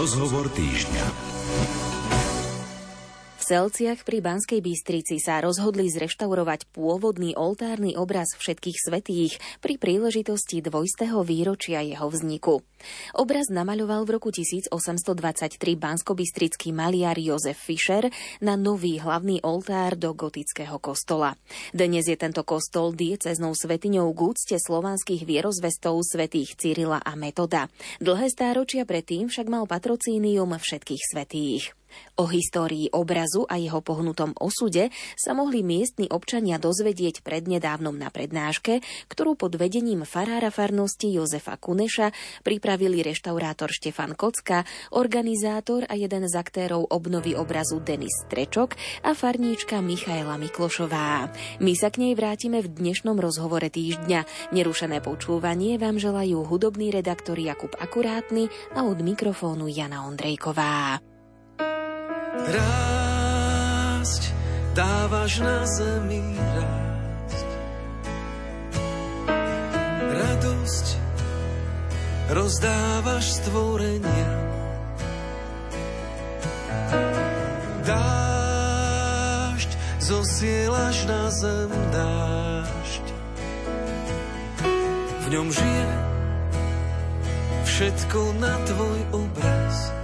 Rozhovor týždňa. Celciach pri Banskej Bystrici sa rozhodli zreštaurovať pôvodný oltárny obraz všetkých svetých pri príležitosti dvojstého výročia jeho vzniku. Obraz namaľoval v roku 1823 banskobystrický maliar Jozef Fischer na nový hlavný oltár do gotického kostola. Dnes je tento kostol dieceznou svetiňou k úcte slovanských vierozvestov svetých Cyrila a Metoda. Dlhé stáročia predtým však mal patrocínium všetkých svetých. O histórii obrazu a jeho pohnutom osude sa mohli miestni občania dozvedieť prednedávnom na prednáške, ktorú pod vedením farára farnosti Jozefa Kuneša pripravili reštaurátor Štefan Kocka, organizátor a jeden z aktérov obnovy obrazu Denis Strečok a farníčka Michaela Miklošová. My sa k nej vrátime v dnešnom rozhovore týždňa. Nerušené počúvanie vám želajú hudobný redaktor Jakub Akurátny a od mikrofónu Jana Ondrejková. Rásť dávaš na zemi rásť. Radosť rozdávaš stvorenia. Dážď zosielaš na zem dážď. V ňom žije všetko na tvoj obraz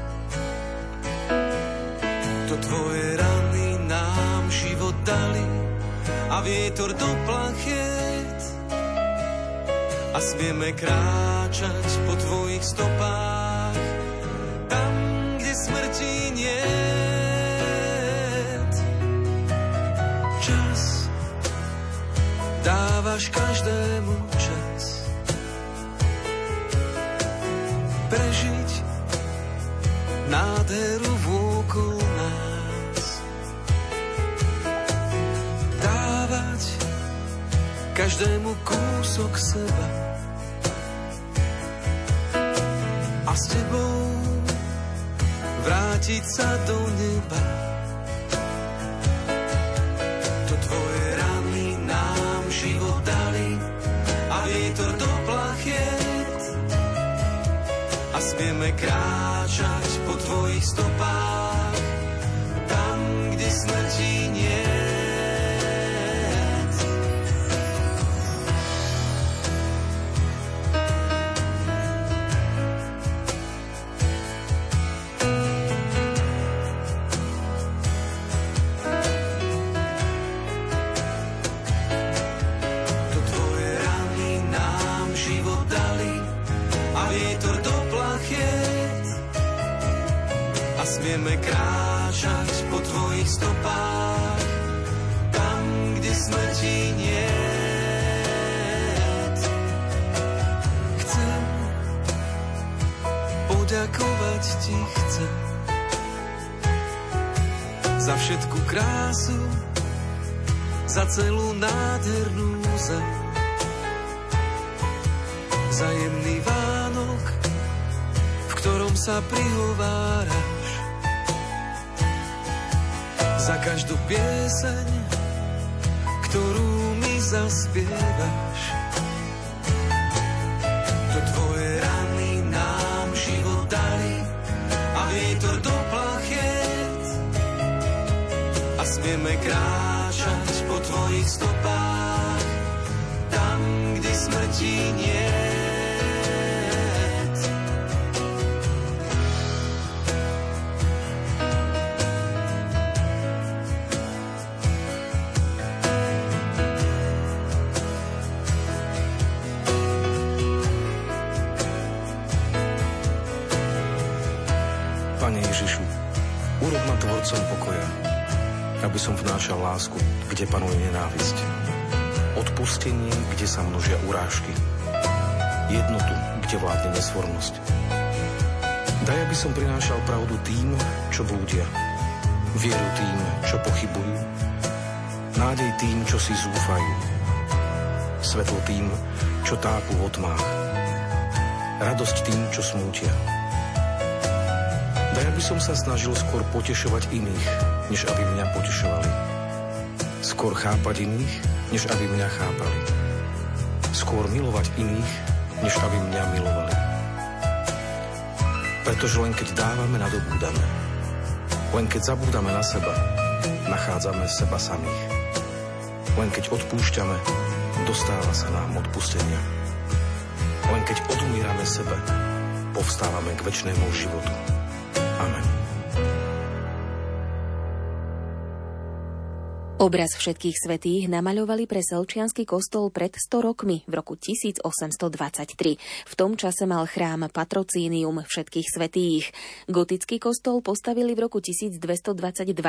tvoje rany nám život dali a vietor do plachiet. A smieme kráčať po tvojich stopách tam, kde smrti nie Čas dávaš každému čas. Prežiť nádheru každému kúsok seba. A s tebou vrátiť sa do neba. To tvoje rany nám život dali a vietor do plachiet. A smieme kráčať po tvojich stopách, tam, kde smrti nie poďakovať ti, chcem za všetku krásu, za celú nádhernú zem. Za jemný Vánok, v ktorom sa prihovára za každú pieseň, ktorú mi zaspievaš. Kráčať po tvojich stopách tam, kde smrti nie tvorcom lásku, kde panuje nenávisť. Odpustenie, kde sa množia urážky. Jednotu, kde vládne nesvornosť. Daj, aby som prinášal pravdu tým, čo blúdia. Vieru tým, čo pochybujú. Nádej tým, čo si zúfajú. Svetlo tým, čo tápu v tmách. Radosť tým, čo smútia Daj, aby som sa snažil skôr potešovať iných, než aby mňa potešovali. Skôr chápať iných, než aby mňa chápali. Skôr milovať iných, než aby mňa milovali. Pretože len keď dávame, nadobúdame. Len keď zabúdame na seba, nachádzame seba samých. Len keď odpúšťame, dostáva sa nám odpustenia. Len keď odumírame sebe, povstávame k väčšnému životu. Obraz všetkých svetých namaľovali pre Selčianský kostol pred 100 rokmi v roku 1823. V tom čase mal chrám patrocínium všetkých svetých. Gotický kostol postavili v roku 1222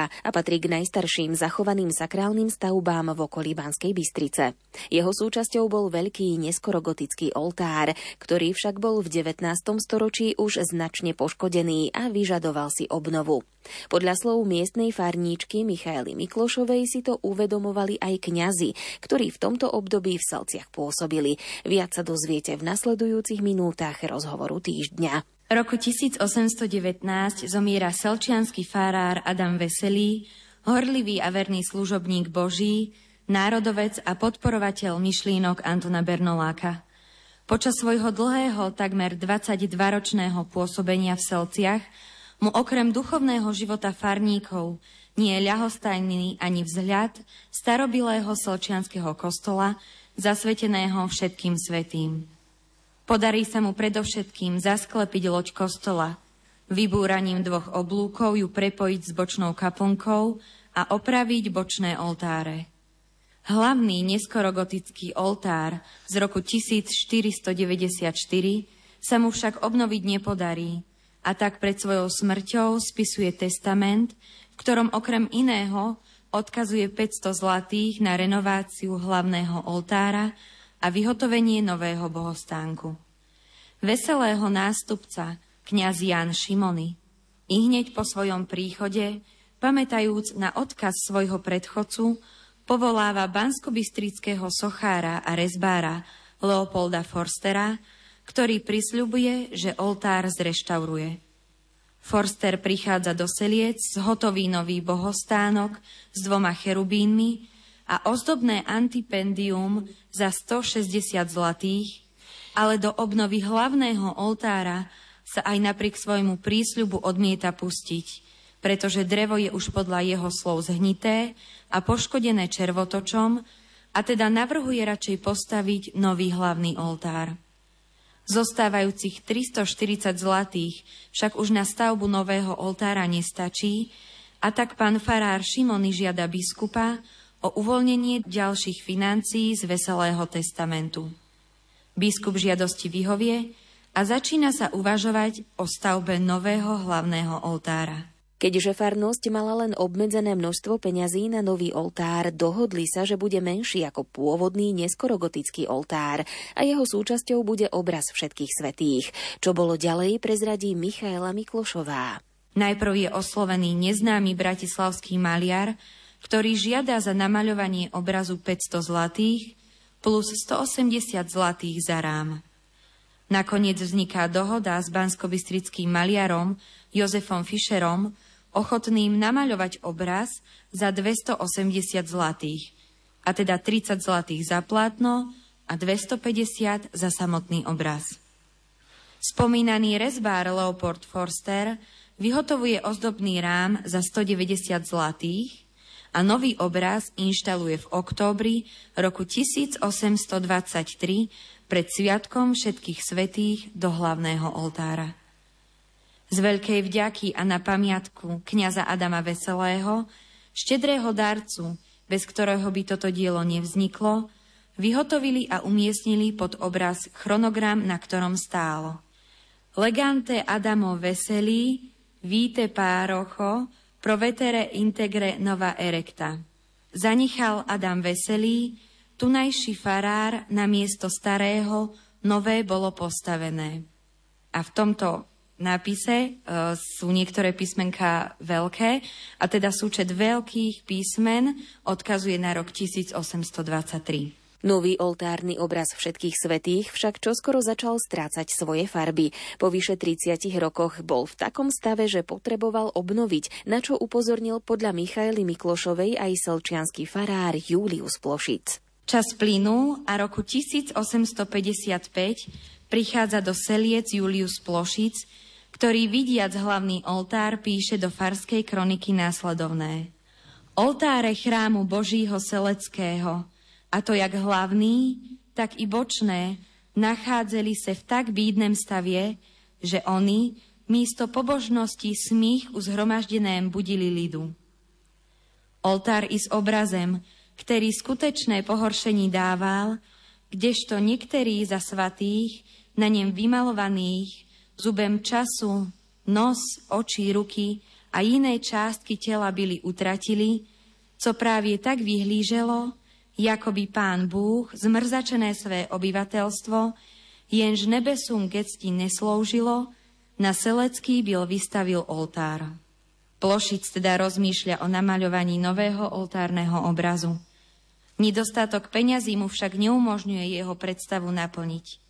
a patrí k najstarším zachovaným sakrálnym stavbám v okolí Banskej Bystrice. Jeho súčasťou bol veľký neskorogotický oltár, ktorý však bol v 19. storočí už značne poškodený a vyžadoval si obnovu. Podľa slov miestnej farníčky Michaely Miklošovej si to uvedomovali aj kňazi, ktorí v tomto období v Selciach pôsobili. Viac sa dozviete v nasledujúcich minútach rozhovoru týždňa. Roku 1819 zomiera selčianský farár Adam Veselý, horlivý a verný služobník Boží, národovec a podporovateľ myšlínok Antona Bernoláka. Počas svojho dlhého, takmer 22-ročného pôsobenia v Selciach mu okrem duchovného života farníkov nie je ľahostajný ani vzhľad starobilého selčianského kostola, zasveteného všetkým svetým. Podarí sa mu predovšetkým zasklepiť loď kostola, vybúraním dvoch oblúkov ju prepojiť s bočnou kaplnkou a opraviť bočné oltáre. Hlavný neskorogotický oltár z roku 1494 sa mu však obnoviť nepodarí, a tak pred svojou smrťou spisuje testament, v ktorom okrem iného odkazuje 500 zlatých na renováciu hlavného oltára a vyhotovenie nového bohostánku. Veselého nástupca, kňaz Jan Šimony, i hneď po svojom príchode, pamätajúc na odkaz svojho predchodcu, povoláva banskobistrického sochára a rezbára Leopolda Forstera, ktorý prisľubuje, že oltár zreštauruje. Forster prichádza do Seliec s hotový nový bohostánok s dvoma cherubínmi a ozdobné antipendium za 160 zlatých, ale do obnovy hlavného oltára sa aj napriek svojmu prísľubu odmieta pustiť, pretože drevo je už podľa jeho slov zhnité a poškodené červotočom a teda navrhuje radšej postaviť nový hlavný oltár. Zostávajúcich 340 zlatých však už na stavbu nového oltára nestačí a tak pán farár Šimony žiada biskupa o uvoľnenie ďalších financií z Veselého testamentu. Biskup žiadosti vyhovie a začína sa uvažovať o stavbe nového hlavného oltára. Keďže farnosť mala len obmedzené množstvo peňazí na nový oltár, dohodli sa, že bude menší ako pôvodný neskorogotický oltár a jeho súčasťou bude obraz všetkých svetých. Čo bolo ďalej, prezradí Michaela Miklošová. Najprv je oslovený neznámy bratislavský maliar, ktorý žiada za namaľovanie obrazu 500 zlatých plus 180 zlatých za rám. Nakoniec vzniká dohoda s banskobistrickým maliarom Jozefom Fischerom, ochotným namaľovať obraz za 280 zlatých, a teda 30 zlatých za plátno a 250 za samotný obraz. Spomínaný rezbár Leopold Forster vyhotovuje ozdobný rám za 190 zlatých a nový obraz inštaluje v októbri roku 1823 pred Sviatkom všetkých svetých do hlavného oltára. Z veľkej vďaky a na pamiatku kniaza Adama Veselého, štedrého darcu, bez ktorého by toto dielo nevzniklo, vyhotovili a umiestnili pod obraz chronogram, na ktorom stálo. Legante Adamo Veselý, vite párocho, provetere integre nova erecta. Zanichal Adam Veselý, tunajší farár na miesto starého, nové bolo postavené. A v tomto nápise uh, sú niektoré písmenka veľké a teda súčet veľkých písmen odkazuje na rok 1823. Nový oltárny obraz všetkých svetých však čoskoro začal strácať svoje farby. Po vyše 30 rokoch bol v takom stave, že potreboval obnoviť, na čo upozornil podľa Michaely Miklošovej aj selčianský farár Julius Plošic. Čas plynul a roku 1855 prichádza do Seliec Julius Plošic, ktorý vidiac hlavný oltár píše do farskej kroniky následovné. Oltáre chrámu Božího Seleckého, a to jak hlavný, tak i bočné, nachádzali sa v tak bídnem stavie, že oni místo pobožnosti smích u zhromaždeném budili lidu. Oltár i s obrazem, ktorý skutečné pohoršení dával, kdežto niektorí za svatých, na nem vymalovaných, zubem času, nos, oči, ruky a iné částky tela byli utratili, co právě tak vyhlíželo, jako by pán Bůh zmrzačené své obyvateľstvo, jenž nebesum gecti nesloužilo, na Selecký byl vystavil oltár. Plošic teda rozmýšľa o namaľovaní nového oltárneho obrazu. Nedostatok peňazí mu však neumožňuje jeho predstavu naplniť.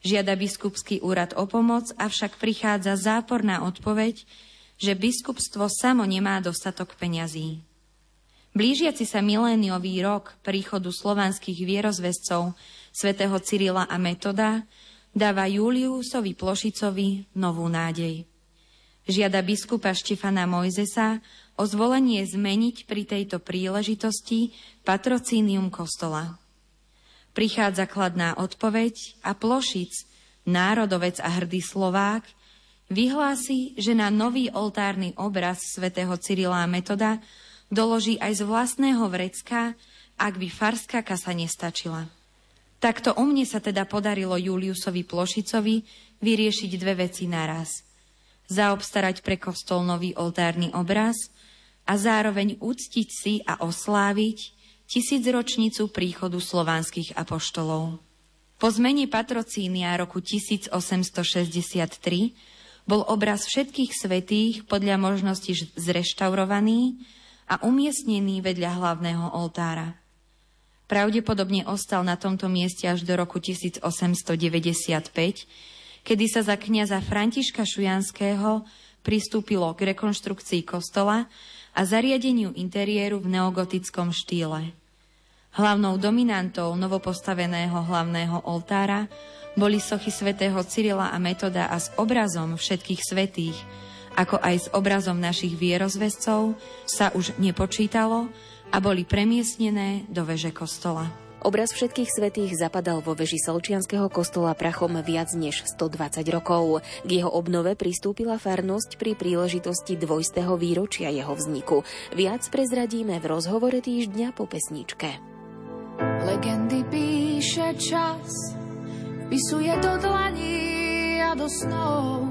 Žiada biskupský úrad o pomoc, avšak prichádza záporná odpoveď, že biskupstvo samo nemá dostatok peňazí. Blížiaci sa miléniový rok príchodu slovanských vierozvescov svätého Cyrila a Metoda dáva Juliusovi Plošicovi novú nádej. Žiada biskupa Štefana Mojzesa o zvolenie zmeniť pri tejto príležitosti patrocínium kostola. Prichádza kladná odpoveď a Plošic, národovec a hrdý Slovák, vyhlási, že na nový oltárny obraz svätého Cyrila Metoda doloží aj z vlastného vrecka, ak by farská kasa nestačila. Takto o mne sa teda podarilo Juliusovi Plošicovi vyriešiť dve veci naraz. Zaobstarať pre kostol nový oltárny obraz a zároveň uctiť si a osláviť tisícročnicu príchodu slovanských apoštolov. Po zmene patrocínia roku 1863 bol obraz všetkých svetých podľa možnosti zreštaurovaný a umiestnený vedľa hlavného oltára. Pravdepodobne ostal na tomto mieste až do roku 1895, kedy sa za kniaza Františka Šujanského pristúpilo k rekonštrukcii kostola a zariadeniu interiéru v neogotickom štýle. Hlavnou dominantou novopostaveného hlavného oltára boli sochy svätého Cyrila a Metoda a s obrazom všetkých svetých, ako aj s obrazom našich vierozvescov, sa už nepočítalo a boli premiestnené do veže kostola. Obraz všetkých svetých zapadal vo veži Solčianského kostola prachom viac než 120 rokov. K jeho obnove pristúpila farnosť pri príležitosti dvojstého výročia jeho vzniku. Viac prezradíme v rozhovore týždňa po pesničke. Legendy píše čas, pisuje do dlaní a do snov,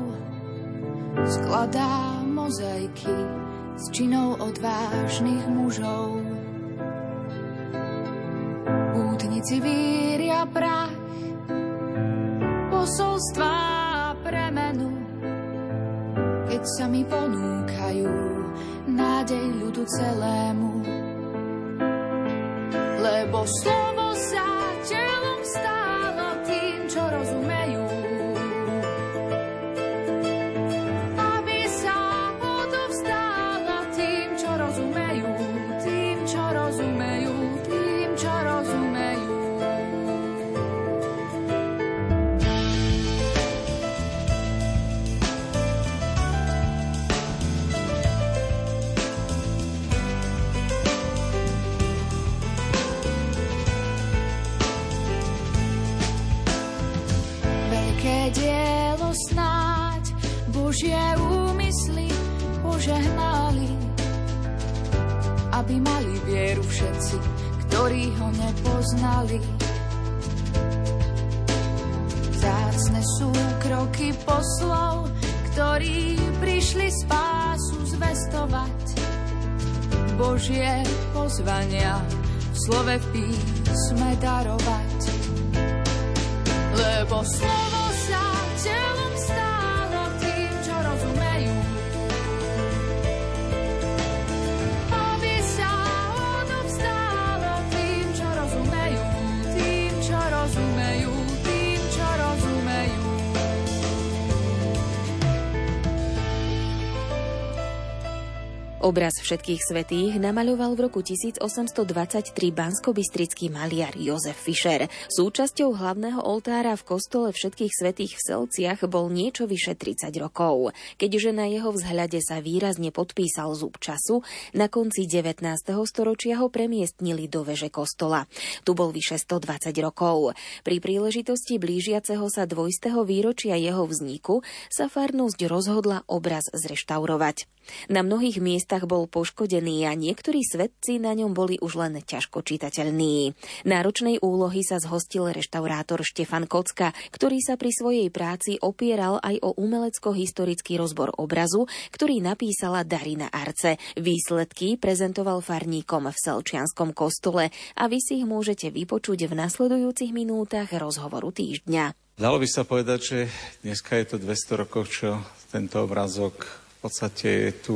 skladá mozaiky s činou odvážnych mužov. Pútnici víria prach, posolstvá premenu, keď sa mi ponúkajú nádej ľudu celému. Lebo slovo sa ktorí ho nepoznali. Zácne sú kroky poslov, ktorí prišli spásu zvestovať. Božie pozvania v slove v písme darovať. Lebo slovo Obraz všetkých svetých namaľoval v roku 1823 banskobystrický maliar Jozef Fischer. Súčasťou hlavného oltára v kostole všetkých svetých v Selciach bol niečo vyše 30 rokov. Keďže na jeho vzhľade sa výrazne podpísal zub času, na konci 19. storočia ho premiestnili do veže kostola. Tu bol vyše 120 rokov. Pri príležitosti blížiaceho sa dvojstého výročia jeho vzniku sa farnosť rozhodla obraz zreštaurovať. Na mnohých miestach bol poškodený a niektorí svetci na ňom boli už len ťažko čitateľní. Náročnej úlohy sa zhostil reštaurátor Štefan Kocka, ktorý sa pri svojej práci opieral aj o umelecko-historický rozbor obrazu, ktorý napísala Darina Arce. Výsledky prezentoval farníkom v Selčianskom kostole a vy si ich môžete vypočuť v nasledujúcich minútach rozhovoru týždňa. Dalo by sa povedať, že dneska je to 200 rokov, čo tento obrazok v podstate je tu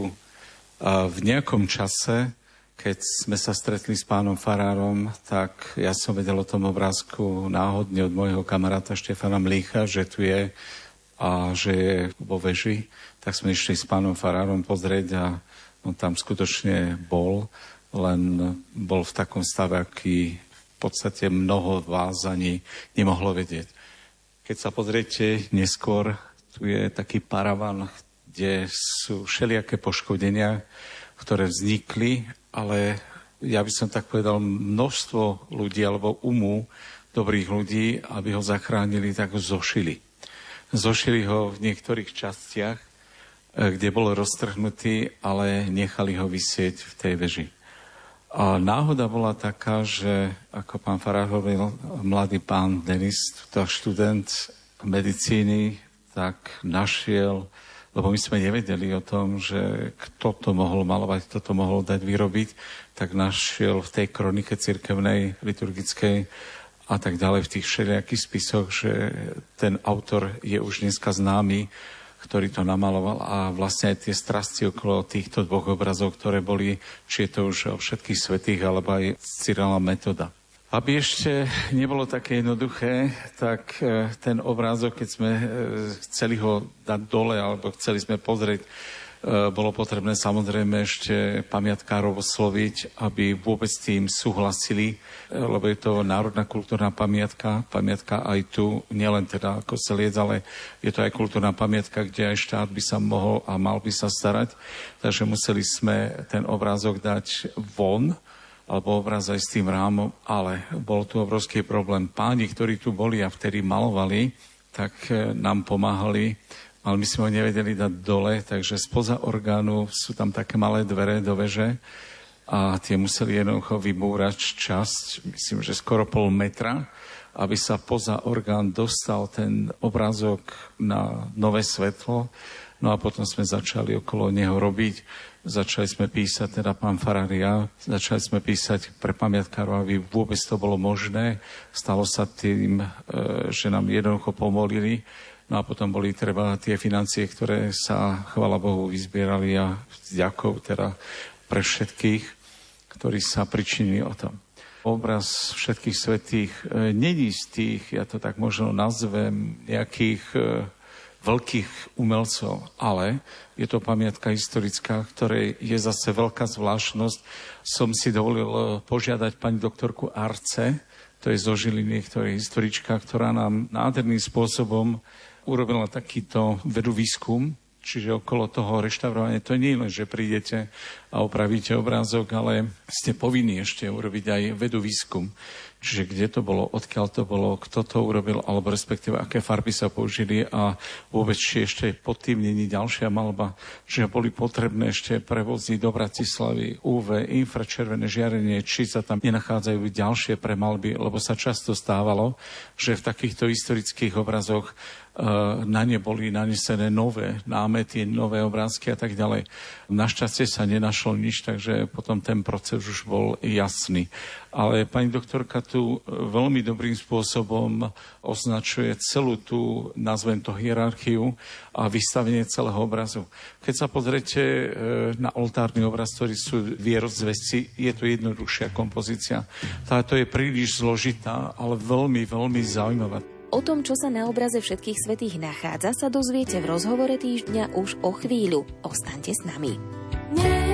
v nejakom čase, keď sme sa stretli s pánom Farárom, tak ja som vedel o tom obrázku náhodne od môjho kamaráta Štefana Mlícha, že tu je a že je vo veži. Tak sme išli s pánom Farárom pozrieť a on tam skutočne bol, len bol v takom stave, aký v podstate mnoho vás ani nemohlo vedieť. Keď sa pozriete neskôr, tu je taký paravan, kde sú všelijaké poškodenia, ktoré vznikli, ale ja by som tak povedal, množstvo ľudí alebo umu dobrých ľudí, aby ho zachránili, tak ho zošili. Zošili ho v niektorých častiach, eh, kde bol roztrhnutý, ale nechali ho vysieť v tej veži. A náhoda bola taká, že ako pán Farah hovoril, mladý pán Denis, to študent medicíny, tak našiel lebo my sme nevedeli o tom, že kto to mohol malovať, kto to mohol dať vyrobiť, tak našiel v tej kronike cirkevnej, liturgickej a tak ďalej v tých všelijakých spisoch, že ten autor je už dneska známy, ktorý to namaloval a vlastne aj tie strasti okolo týchto dvoch obrazov, ktoré boli, či je to už o všetkých svetých, alebo aj Cyrila metoda. Aby ešte nebolo také jednoduché, tak e, ten obrázok, keď sme e, chceli ho dať dole, alebo chceli sme pozrieť, e, bolo potrebné samozrejme ešte pamiatkárov osloviť, aby vôbec tým súhlasili, lebo je to národná kultúrna pamiatka, pamiatka aj tu, nielen teda ako Seliec, ale je to aj kultúrna pamiatka, kde aj štát by sa mohol a mal by sa starať. Takže museli sme ten obrázok dať von, alebo obraz aj s tým rámom, ale bol tu obrovský problém. Páni, ktorí tu boli a vtedy malovali, tak e, nám pomáhali, ale my sme ho nevedeli dať dole, takže spoza orgánu sú tam také malé dvere do veže a tie museli jednoducho vybúrať časť, myslím, že skoro pol metra, aby sa poza orgán dostal ten obrázok na nové svetlo. No a potom sme začali okolo neho robiť Začali sme písať, teda pán Fararia, začali sme písať pre pamiatkárov, aby vôbec to bolo možné. Stalo sa tým, e, že nám jednoducho pomolili. No a potom boli treba tie financie, ktoré sa, chvala Bohu, vyzbierali a ďakov teda pre všetkých, ktorí sa pričinili o tom. Obraz všetkých svetých e, není z tých, ja to tak možno nazvem, nejakých e, veľkých umelcov, ale je to pamiatka historická, ktorej je zase veľká zvláštnosť. Som si dovolil eh, požiadať pani doktorku Arce, to je zo Žiliny, ktorá je historička, ktorá nám nádherným spôsobom urobila takýto vedu výskum, čiže okolo toho reštaurovania. To nie je len, že prídete a opravíte obrázok, ale ste povinní ešte urobiť aj vedu výskum. Čiže kde to bolo, odkiaľ to bolo, kto to urobil, alebo respektíve aké farby sa použili a vôbec či ešte pod tým není ďalšia malba, že boli potrebné ešte prevoziť do Bratislavy UV, infračervené žiarenie, či sa tam nenachádzajú ďalšie premalby, lebo sa často stávalo, že v takýchto historických obrazoch na ne boli nanesené nové námety, nové obrázky a tak ďalej. Našťastie sa nenašlo nič, takže potom ten proces už bol jasný. Ale pani doktorka tu eh, veľmi dobrým spôsobom označuje celú tú, nazvem to, hierarchiu a vystavenie celého obrazu. Keď sa pozriete eh, na oltárny obraz, ktorý sú vierodzvesci, je to jednoduchšia kompozícia. Táto je príliš zložitá, ale veľmi, veľmi zaujímavá. O tom, čo sa na obraze všetkých svetých nachádza, sa dozviete v rozhovore týždňa už o chvíľu. Ostaňte s nami. Nech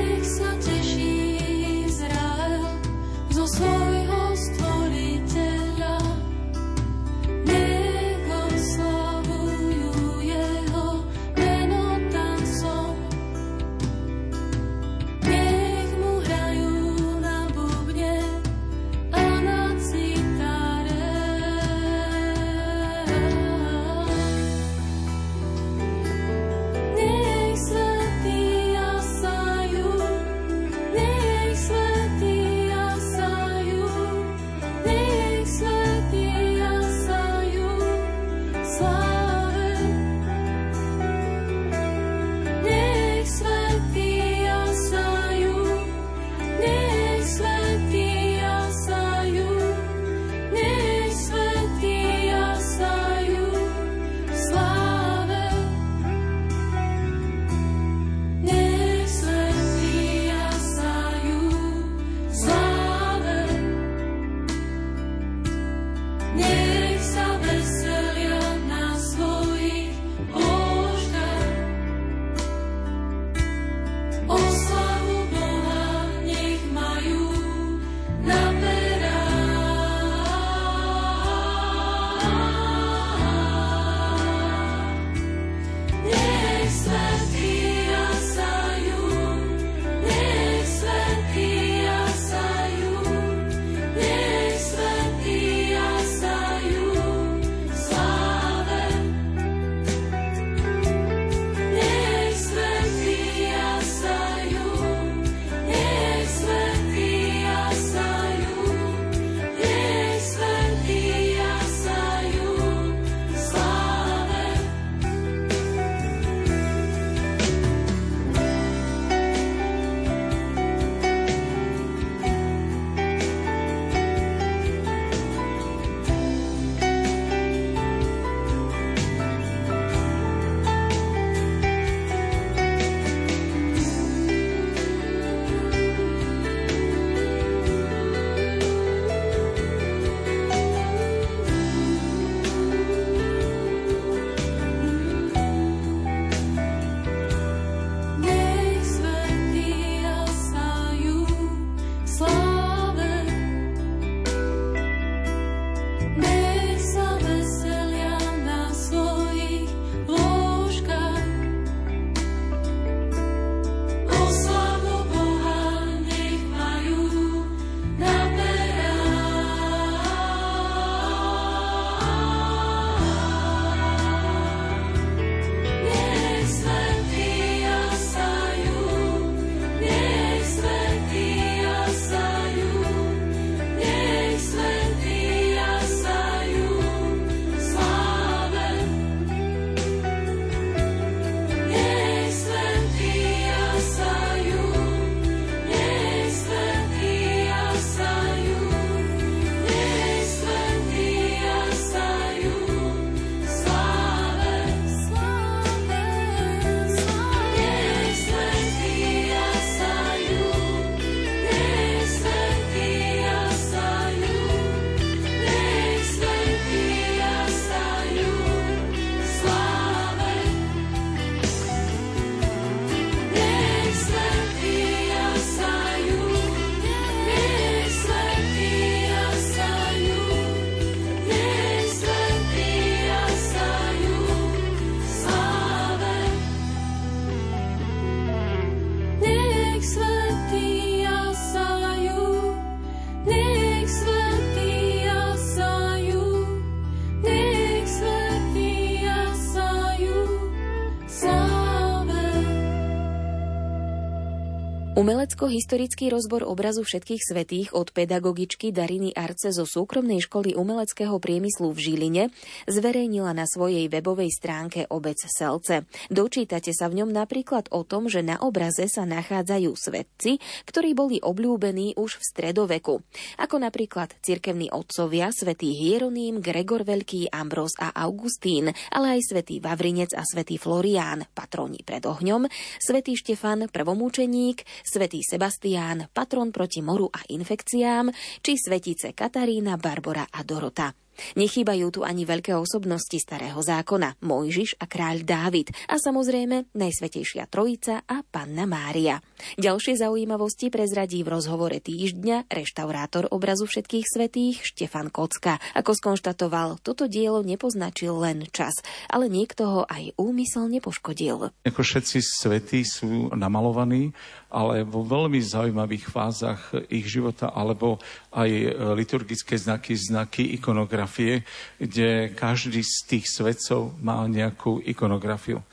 Umelecko-historický rozbor obrazu všetkých svetých od pedagogičky Dariny Arce zo súkromnej školy umeleckého priemyslu v Žiline zverejnila na svojej webovej stránke Obec Selce. Dočítate sa v ňom napríklad o tom, že na obraze sa nachádzajú svetci, ktorí boli obľúbení už v stredoveku, ako napríklad cirkevní otcovia svätý Hieroným, Gregor Veľký, Ambrós a Augustín, ale aj svätý Vavrinec a svätý Florián, patroni pred ohňom, svätý Štefan, prvomúčeník, svätý Sebastián, patron proti moru a infekciám, či svetice Katarína, Barbora a Dorota. Nechýbajú tu ani veľké osobnosti starého zákona, Mojžiš a kráľ Dávid a samozrejme Najsvetejšia Trojica a Panna Mária. Ďalšie zaujímavosti prezradí v rozhovore týždňa reštaurátor obrazu všetkých svetých Štefan Kocka. Ako skonštatoval, toto dielo nepoznačil len čas, ale niekto ho aj úmyselne poškodil. Ako všetci svetí sú namalovaní, ale vo veľmi zaujímavých fázach ich života, alebo aj liturgické znaky, znaky ikonografie, kde každý z tých svetcov má nejakú ikonografiu.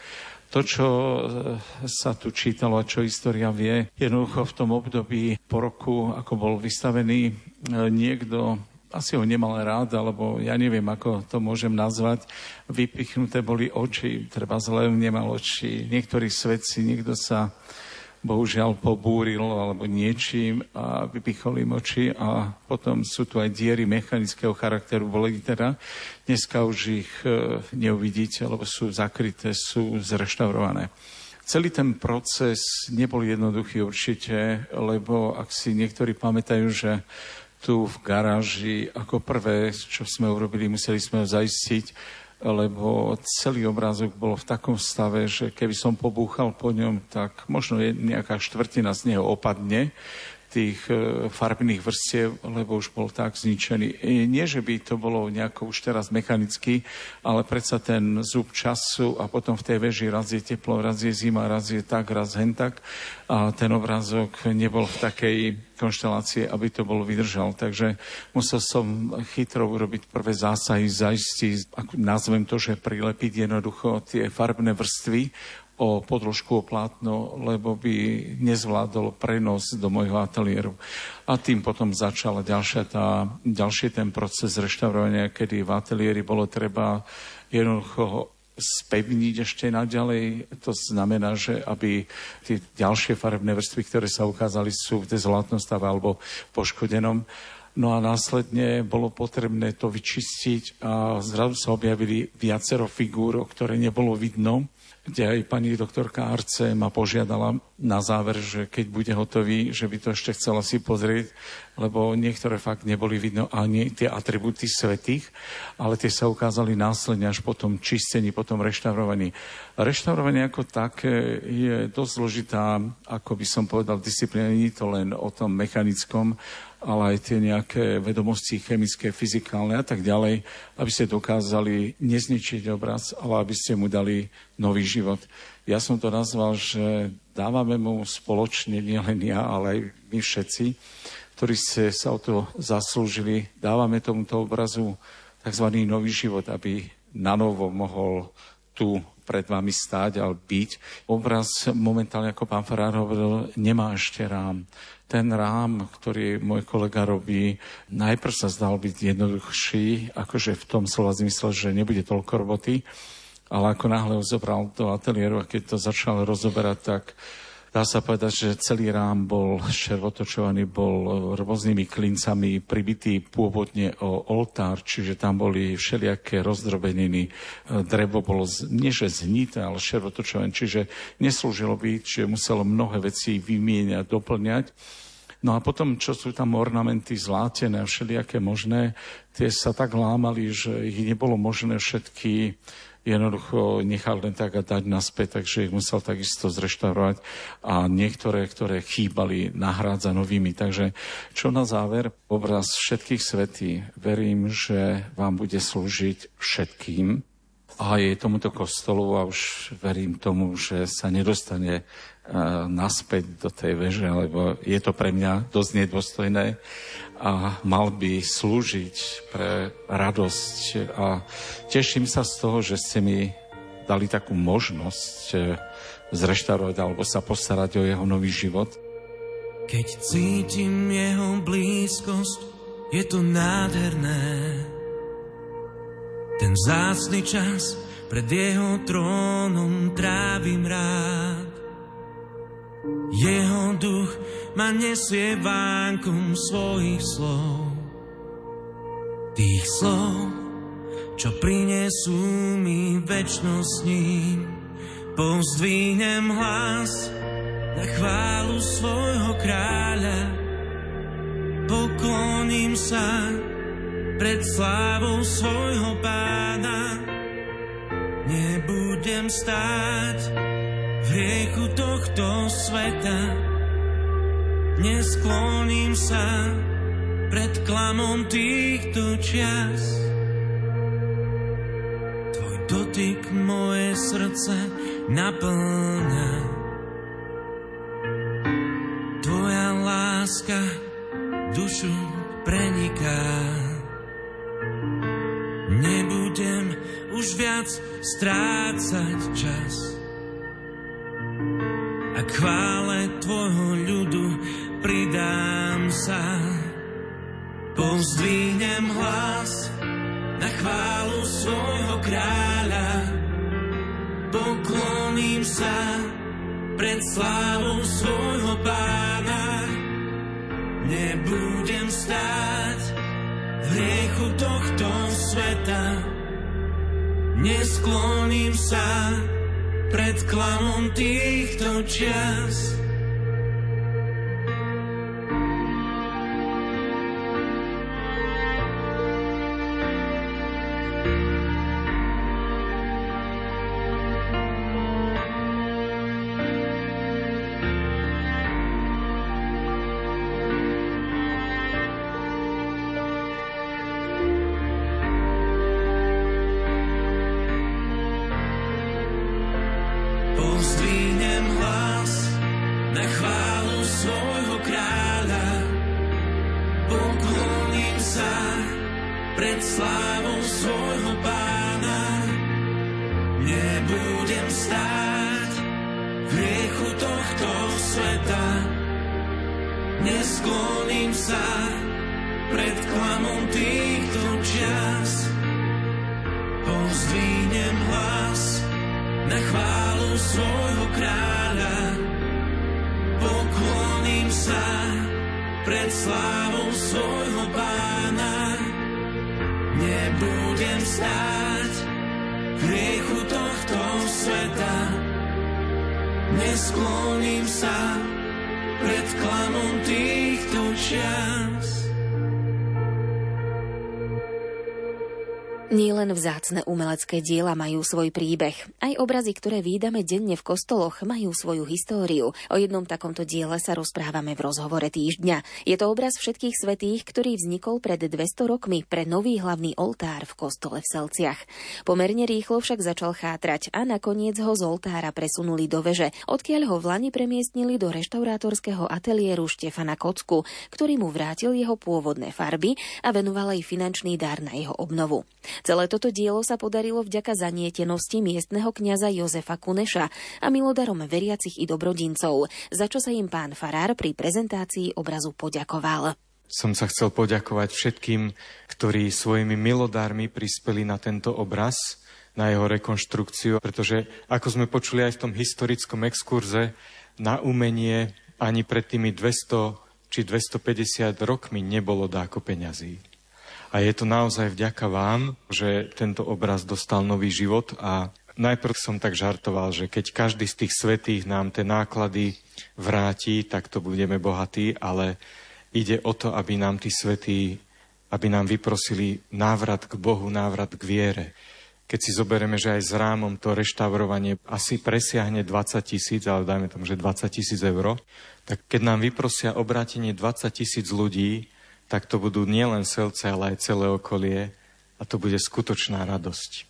To, čo sa tu čítalo a čo história vie, jednoducho v tom období po roku, ako bol vystavený niekto asi ho nemal rád, alebo ja neviem, ako to môžem nazvať. Vypichnuté boli oči, treba zle nemal oči. Niektorí svedci, niekto sa bohužiaľ pobúril alebo niečím a vypichol im oči a potom sú tu aj diery mechanického charakteru, boli teda. Dneska už ich e, neuvidíte, lebo sú zakryté, sú zreštaurované. Celý ten proces nebol jednoduchý určite, lebo ak si niektorí pamätajú, že tu v garáži ako prvé, čo sme urobili, museli sme ho zaistiť, lebo celý obrázok bol v takom stave, že keby som pobúchal po ňom, tak možno nejaká štvrtina z neho opadne tých e, farbných vrstiev, lebo už bol tak zničený. Nie, že by to bolo nejako už teraz mechanicky, ale predsa ten zub času a potom v tej veži raz je teplo, raz je zima, raz je tak, raz hen tak a ten obrázok nebol v takej konštelácie, aby to bolo vydržal. Takže musel som chytro urobiť prvé zásahy, zaistiť, nazvem to, že prilepiť jednoducho tie farbné vrstvy o podložku, o plátno, lebo by nezvládol prenos do môjho ateliéru. A tým potom začala ďalšia tá, ďalší ten proces reštaurovania, kedy v ateliéri bolo treba jednoducho spevniť ešte naďalej. To znamená, že aby tie ďalšie farebné vrstvy, ktoré sa ukázali, sú v dezolátnom stave alebo poškodenom, No a následne bolo potrebné to vyčistiť a zrazu sa objavili viacero figúr, ktoré nebolo vidno kde aj pani doktorka Arce ma požiadala na záver, že keď bude hotový, že by to ešte chcela si pozrieť, lebo niektoré fakt neboli vidno ani tie atributy svetých, ale tie sa ukázali následne až po tom čistení, po tom reštaurovaní. Reštaurovanie ako také je dosť zložitá, ako by som povedal, disciplína, nie to len o tom mechanickom, ale aj tie nejaké vedomosti chemické, fyzikálne a tak ďalej, aby ste dokázali nezničiť obraz, ale aby ste mu dali nový život. Ja som to nazval, že dávame mu spoločne, nielen ja, ale aj my všetci, ktorí ste sa o to zaslúžili, dávame tomuto obrazu tzv. nový život, aby na novo mohol tu pred vami stáť a byť. Obraz momentálne, ako pán Farár hovoril, nemá ešte rám ten rám, ktorý môj kolega robí, najprv sa zdal byť jednoduchší, akože v tom slova zmysle, že nebude toľko roboty, ale ako náhle ho zobral do ateliéru a keď to začal rozoberať, tak dá sa povedať, že celý rám bol šervotočovaný, bol rôznymi klincami pribitý pôvodne o oltár, čiže tam boli všelijaké rozdrobeniny. Drevo bolo nie že znité, ale šervotočované, čiže neslúžilo by, čiže muselo mnohé veci vymieňať, doplňať. No a potom, čo sú tam ornamenty zlátené a všelijaké možné, tie sa tak lámali, že ich nebolo možné všetky jednoducho nechal len tak a dať naspäť, takže ich musel takisto zreštaurovať a niektoré, ktoré chýbali, nahrádza novými. Takže čo na záver, obraz všetkých svetí, verím, že vám bude slúžiť všetkým, a je tomuto kostolu a už verím tomu, že sa nedostane naspäť do tej veže, lebo je to pre mňa dosť nedôstojné a mal by slúžiť pre radosť. A teším sa z toho, že ste mi dali takú možnosť e, zreštaurovať alebo sa postarať o jeho nový život. Keď cítim jeho blízkosť, je to nádherné. Ten zácný čas pred jeho trónom trávim rád. Jeho duch ma nesie vánkom svojich slov. Tých slov, čo prinesú mi väčnosť s ním. Pozdvínem hlas na chválu svojho kráľa. Pokloním sa pred slávou svojho pána. Nebudem stáť v riechu tohto sveta, neskloním sa pred klamom týchto čias. Tvoj dotyk moje srdce naplňa. Tvoja láska dušu preniká. Nebudem už viac strácať čas. Chvále tvojho ľudu pridám sa. Pozdvínem hlas na chválu svojho kráľa. Pokloním sa pred slávou svojho pána. Nebudem stáť v hriechu tohto sveta. Neskloním sa pred klamom týchto čias. Vzácne umelecké diela majú svoj príbeh. Aj obrazy, ktoré výdame denne v kostoloch, majú svoju históriu. O jednom takomto diele sa rozprávame v rozhovore týždňa. Je to obraz všetkých svetých, ktorý vznikol pred 200 rokmi pre nový hlavný oltár v kostole v Selciach. Pomerne rýchlo však začal chátrať a nakoniec ho z oltára presunuli do veže, odkiaľ ho v Lani premiestnili do reštaurátorského ateliéru Štefana Kocku, ktorý mu vrátil jeho pôvodné farby a venoval aj finančný dar na jeho obnovu. Celé toto dielo sa podarilo vďaka zanietenosti miestneho kňaza Jozefa Kuneša a milodarom veriacich i dobrodincov, za čo sa im pán Farár pri prezentácii obrazu poďakoval. Som sa chcel poďakovať všetkým, ktorí svojimi milodármi prispeli na tento obraz, na jeho rekonštrukciu, pretože ako sme počuli aj v tom historickom exkurze, na umenie ani pred tými 200 či 250 rokmi nebolo dáko peňazí. A je to naozaj vďaka vám, že tento obraz dostal nový život a najprv som tak žartoval, že keď každý z tých svetých nám tie náklady vráti, tak to budeme bohatí, ale ide o to, aby nám tí svetí, aby nám vyprosili návrat k Bohu, návrat k viere. Keď si zoberieme, že aj s rámom to reštaurovanie asi presiahne 20 tisíc, ale dajme tomu, že 20 tisíc eur, tak keď nám vyprosia obrátenie 20 tisíc ľudí, tak to budú nielen selce, ale aj celé okolie a to bude skutočná radosť.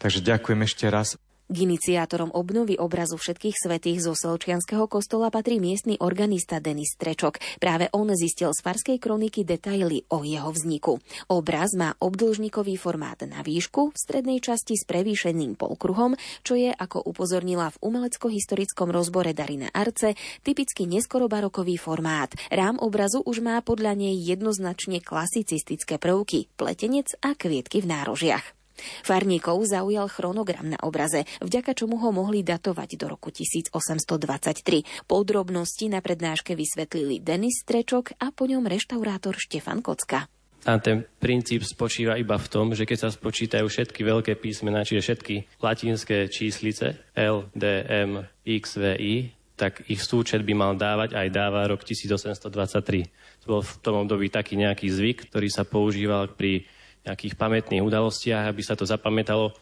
Takže ďakujem ešte raz k iniciátorom obnovy obrazu všetkých svetých zo Selčianského kostola patrí miestny organista Denis Trečok. Práve on zistil z farskej kroniky detaily o jeho vzniku. Obraz má obdĺžnikový formát na výšku, v strednej časti s prevýšeným polkruhom, čo je, ako upozornila v umelecko-historickom rozbore Darina Arce, typicky neskorobarokový formát. Rám obrazu už má podľa nej jednoznačne klasicistické prvky, pletenec a kvietky v nárožiach. Farníkov zaujal chronogram na obraze, vďaka čomu ho mohli datovať do roku 1823. Podrobnosti na prednáške vysvetlili Denis Strečok a po ňom reštaurátor Štefan Kocka. A ten princíp spočíva iba v tom, že keď sa spočítajú všetky veľké písmená, čiže všetky latinské číslice L, D, M, X, V, I, tak ich súčet by mal dávať aj dáva rok 1823. To bol v tom období taký nejaký zvyk, ktorý sa používal pri nejakých pamätných udalostiach, aby sa to zapamätalo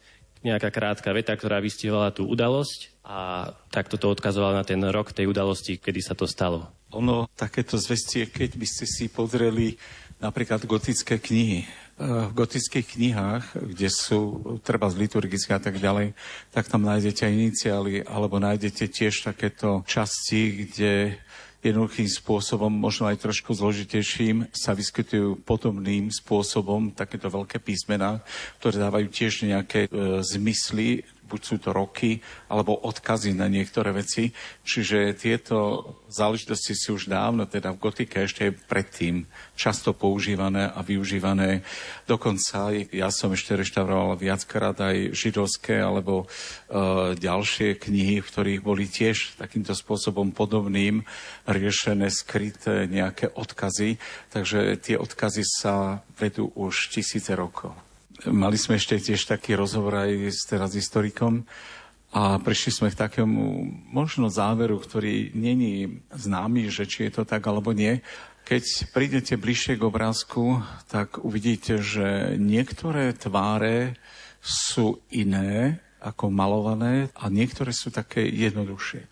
nejaká krátka veta, ktorá vystihovala tú udalosť a takto to odkazovala na ten rok tej udalosti, kedy sa to stalo. Ono, takéto zvestie, keď by ste si pozreli napríklad gotické knihy, v gotických knihách, kde sú treba z liturgické a tak ďalej, tak tam nájdete aj iniciály, alebo nájdete tiež takéto časti, kde jednoduchým spôsobom, možno aj trošku zložitejším, sa vyskytujú podobným spôsobom takéto veľké písmená, ktoré dávajú tiež nejaké e, zmysly buď sú to roky, alebo odkazy na niektoré veci. Čiže tieto záležitosti sú už dávno, teda v gotike ešte predtým často používané a využívané. Dokonca ja som ešte reštauroval viackrát aj židovské alebo e, ďalšie knihy, v ktorých boli tiež takýmto spôsobom podobným riešené, skryté nejaké odkazy. Takže tie odkazy sa vedú už tisíce rokov. Mali sme ešte tiež taký rozhovor aj s teraz historikom a prišli sme k takému možno záveru, ktorý není známy, že či je to tak alebo nie. Keď prídete bližšie k obrázku, tak uvidíte, že niektoré tváre sú iné ako malované a niektoré sú také jednoduchšie.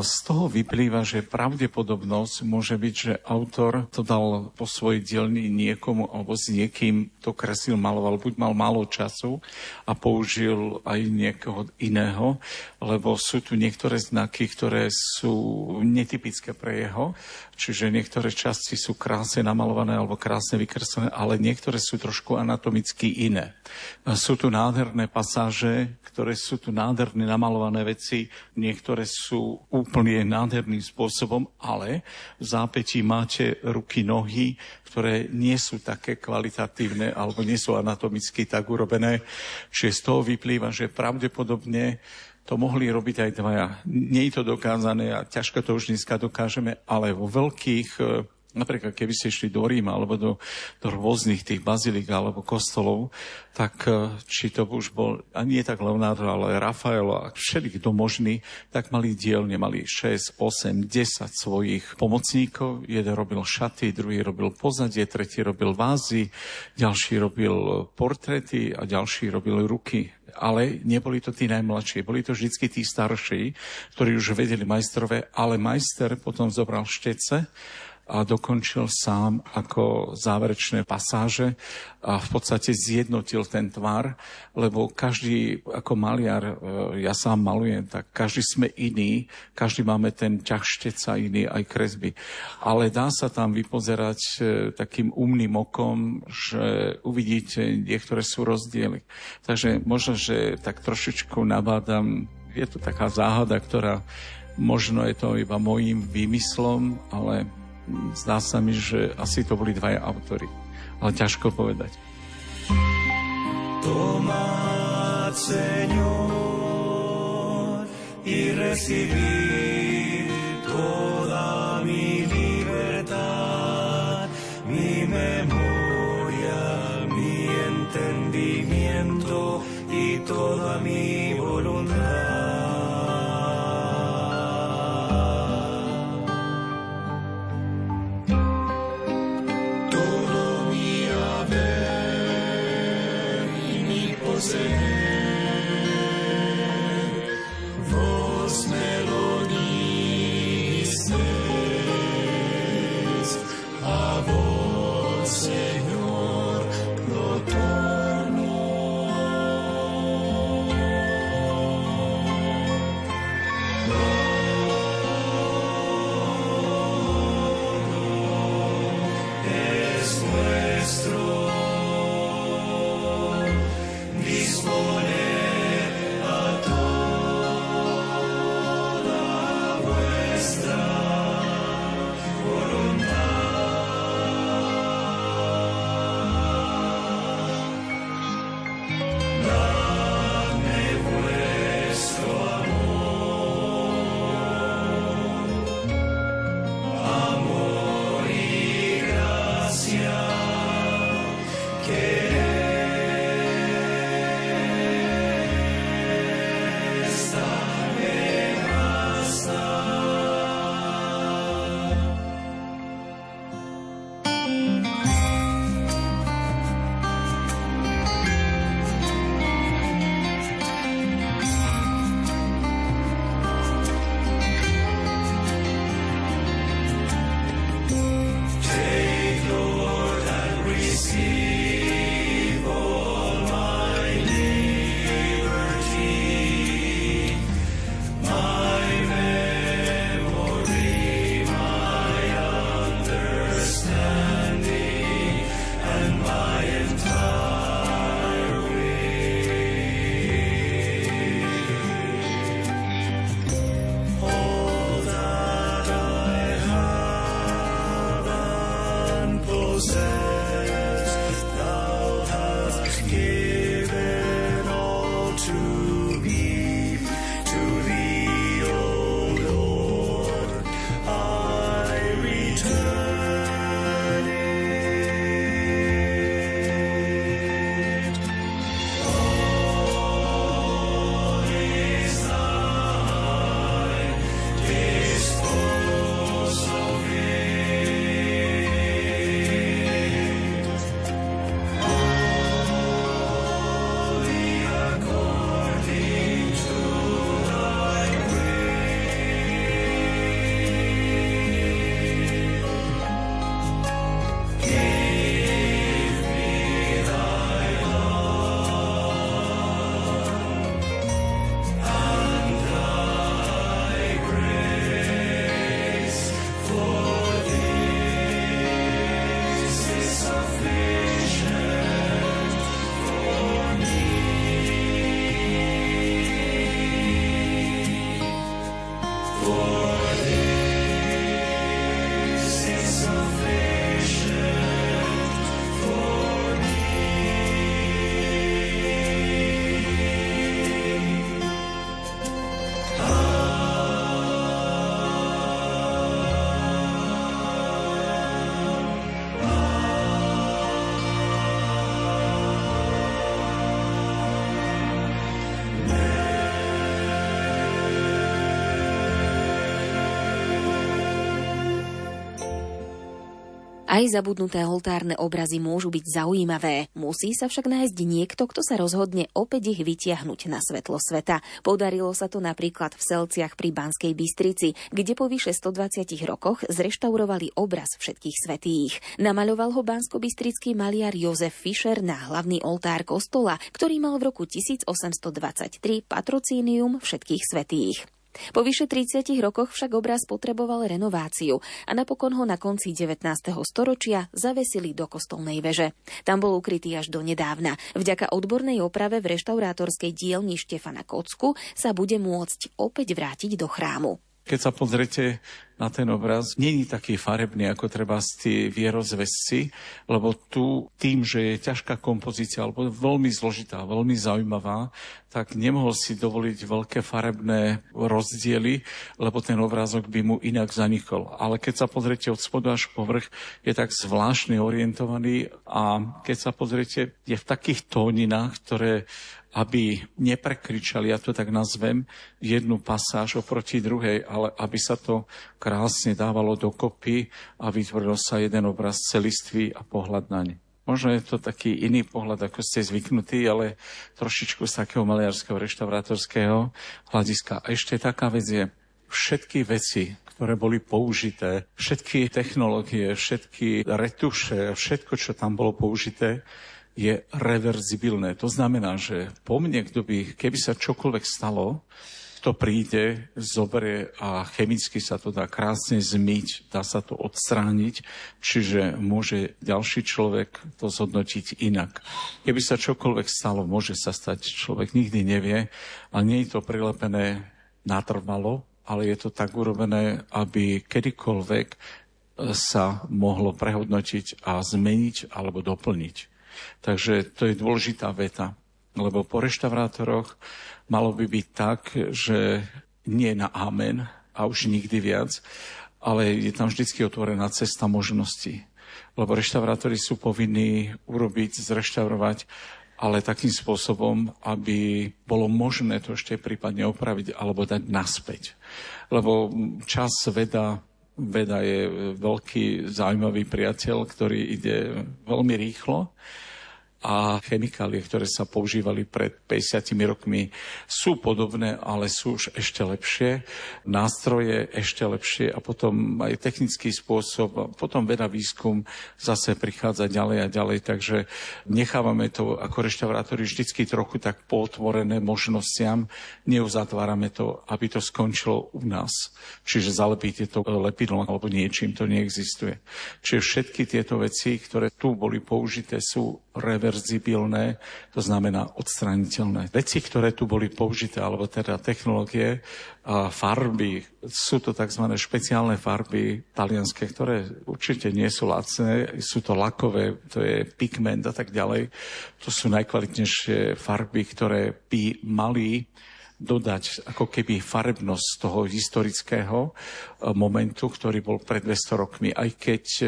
Z toho vyplýva, že pravdepodobnosť môže byť, že autor to dal po svojej dielni niekomu alebo s niekým to kresil, maloval, buď mal málo času a použil aj niekoho iného, lebo sú tu niektoré znaky, ktoré sú netypické pre jeho, čiže niektoré časti sú krásne namalované alebo krásne vykreslené, ale niektoré sú trošku anatomicky iné. Sú tu nádherné pasáže, ktoré sú tu nádherne namalované veci, niektoré sú úplne nádherným spôsobom, ale v zápetí máte ruky, nohy, ktoré nie sú také kvalitatívne alebo nie sú anatomicky tak urobené. Čiže z toho vyplýva, že pravdepodobne to mohli robiť aj dvaja. Nie je to dokázané a ťažko to už dneska dokážeme, ale vo veľkých Napríklad, keby ste išli do Ríma alebo do, do rôznych tých bazilík alebo kostolov, tak e, či to už bol, a nie tak Leonardo, ale Rafael a všetky to možný, tak mali dielne, mali 6, 8, 10 svojich pomocníkov. Jeden robil šaty, druhý robil pozadie, tretí robil vázy, ďalší robil portréty a ďalší robil ruky ale neboli to tí najmladší, boli to vždy tí starší, ktorí už vedeli majstrové, ale majster potom zobral štece a dokončil sám ako záverečné pasáže a v podstate zjednotil ten tvar, lebo každý ako maliar, e, ja sám malujem, tak každý sme iný, každý máme ten ťah šteca iný, aj kresby. Ale dá sa tam vypozerať e, takým umným okom, že uvidíte, niektoré sú rozdiely. Takže možno, že tak trošičku nabádam, je to taká záhada, ktorá možno je to iba môjim výmyslom, ale zdá sa mi, že asi to boli dvaja autory. Ale ťažko povedať. Tomad, Señor, y Aj zabudnuté oltárne obrazy môžu byť zaujímavé. Musí sa však nájsť niekto, kto sa rozhodne opäť ich vytiahnuť na svetlo sveta. Podarilo sa to napríklad v Selciach pri Banskej Bystrici, kde po vyše 120 rokoch zreštaurovali obraz všetkých svetých. Namaľoval ho bansko-bystrický maliar Jozef Fischer na hlavný oltár kostola, ktorý mal v roku 1823 patrocínium všetkých svetých. Po vyše 30 rokoch však obraz potreboval renováciu a napokon ho na konci 19. storočia zavesili do kostolnej veže. Tam bol ukrytý až do nedávna. Vďaka odbornej oprave v reštaurátorskej dielni Štefana Kocku sa bude môcť opäť vrátiť do chrámu. Keď sa pozrete na ten obraz, není taký farebný, ako treba tí vierozvesci, lebo tu tým, že je ťažká kompozícia, alebo veľmi zložitá, veľmi zaujímavá, tak nemohol si dovoliť veľké farebné rozdiely, lebo ten obrázok by mu inak zanikol. Ale keď sa pozriete od spodu až povrch, je tak zvláštne orientovaný a keď sa pozriete, je v takých tóninách, ktoré aby neprekričali, ja to tak nazvem, jednu pasáž oproti druhej, ale aby sa to krásne dávalo dokopy a vytvoril sa jeden obraz celistvý a pohľad na ne. Možno je to taký iný pohľad, ako ste zvyknutí, ale trošičku z takého maliarského, reštaurátorského hľadiska. A ešte taká vec je, všetky veci, ktoré boli použité, všetky technológie, všetky retuše, všetko, čo tam bolo použité, je reverzibilné. To znamená, že po mne, kto by, keby sa čokoľvek stalo, to príde, zoberie a chemicky sa to dá krásne zmyť, dá sa to odstrániť, čiže môže ďalší človek to zhodnotiť inak. Keby sa čokoľvek stalo, môže sa stať, človek nikdy nevie, ale nie je to prilepené natrvalo, ale je to tak urobené, aby kedykoľvek sa mohlo prehodnotiť a zmeniť alebo doplniť. Takže to je dôležitá veta, lebo po reštaurátoroch malo by byť tak, že nie na amen a už nikdy viac, ale je tam vždy otvorená cesta možností. Lebo reštaurátori sú povinní urobiť, zreštaurovať, ale takým spôsobom, aby bolo možné to ešte prípadne opraviť alebo dať naspäť. Lebo čas veda veda je veľký zaujímavý priateľ, ktorý ide veľmi rýchlo a chemikálie, ktoré sa používali pred 50 rokmi, sú podobné, ale sú už ešte lepšie. Nástroje ešte lepšie a potom aj technický spôsob, a potom veda výskum zase prichádza ďalej a ďalej, takže nechávame to ako reštaurátori vždycky trochu tak potvorené možnostiam, neuzatvárame to, aby to skončilo u nás. Čiže zalepíte to lepidlom alebo niečím, to neexistuje. Čiže všetky tieto veci, ktoré tu boli použité, sú reverzibilné, to znamená odstraniteľné. Veci, ktoré tu boli použité, alebo teda technológie, farby, sú to tzv. špeciálne farby talianské, ktoré určite nie sú lacné, sú to lakové, to je pigment a tak ďalej. To sú najkvalitnejšie farby, ktoré by mali dodať ako keby farebnosť toho historického e, momentu, ktorý bol pred 200 rokmi, aj keď e,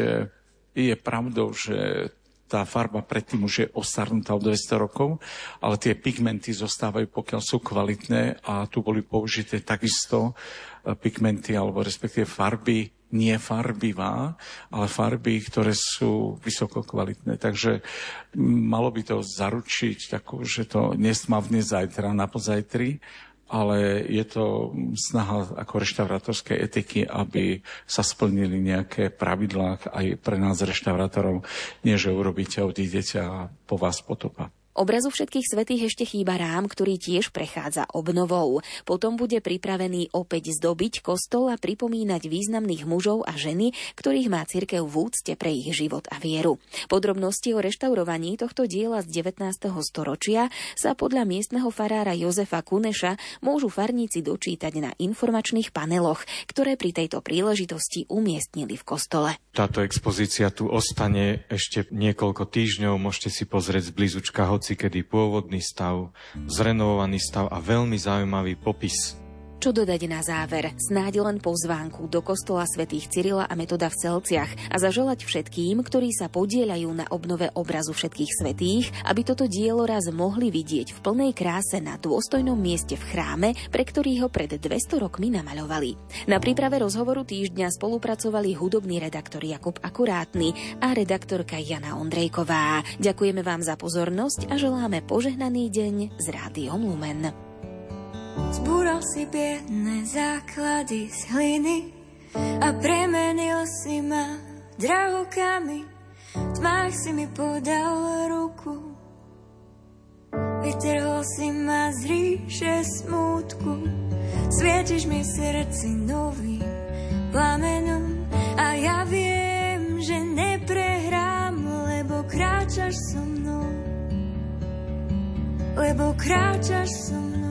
je pravdou, že tá farba predtým už je ostarnutá o 200 rokov, ale tie pigmenty zostávajú, pokiaľ sú kvalitné a tu boli použité takisto e, pigmenty alebo respektíve farby nie farbivá, ale farby, ktoré sú vysoko kvalitné. Takže malo by to zaručiť, tako, že to nesmavne zajtra na pozajtri, ale je to snaha ako reštaurátorskej etiky, aby sa splnili nejaké pravidlá aj pre nás reštaurátorov, nie že urobíte, odídete a po vás potopa. Obrazu všetkých svetých ešte chýba rám, ktorý tiež prechádza obnovou. Potom bude pripravený opäť zdobiť kostol a pripomínať významných mužov a ženy, ktorých má cirkev v úcte pre ich život a vieru. Podrobnosti o reštaurovaní tohto diela z 19. storočia sa podľa miestneho farára Jozefa Kuneša môžu farníci dočítať na informačných paneloch, ktoré pri tejto príležitosti umiestnili v kostole. Táto expozícia tu ostane ešte niekoľko týždňov, môžete si pozrieť zblizučka hoci kedy pôvodný stav, zrenovovaný stav a veľmi zaujímavý popis Čo dodať na záver? Snáď len pozvánku do kostola svätých Cyrila a Metoda v Celciach a zaželať všetkým, ktorí sa podieľajú na obnove obrazu všetkých svetých, aby toto dielo raz mohli vidieť v plnej kráse na dôstojnom mieste v chráme, pre ktorý ho pred 200 rokmi namaľovali. Na príprave rozhovoru týždňa spolupracovali hudobný redaktor Jakub Akurátny a redaktorka Jana Ondrejková. Ďakujeme vám za pozornosť a želáme požehnaný deň s Rádiom Lumen. Zbúral si biedne základy z hliny a premenil si ma drahokami. V tmách si mi podal ruku. Vytrhol si ma z ríše smútku. Svietiš mi v srdci nový plamenom a ja viem, že neprehrám, lebo kráčaš so mnou. Lebo kráčaš so mnou.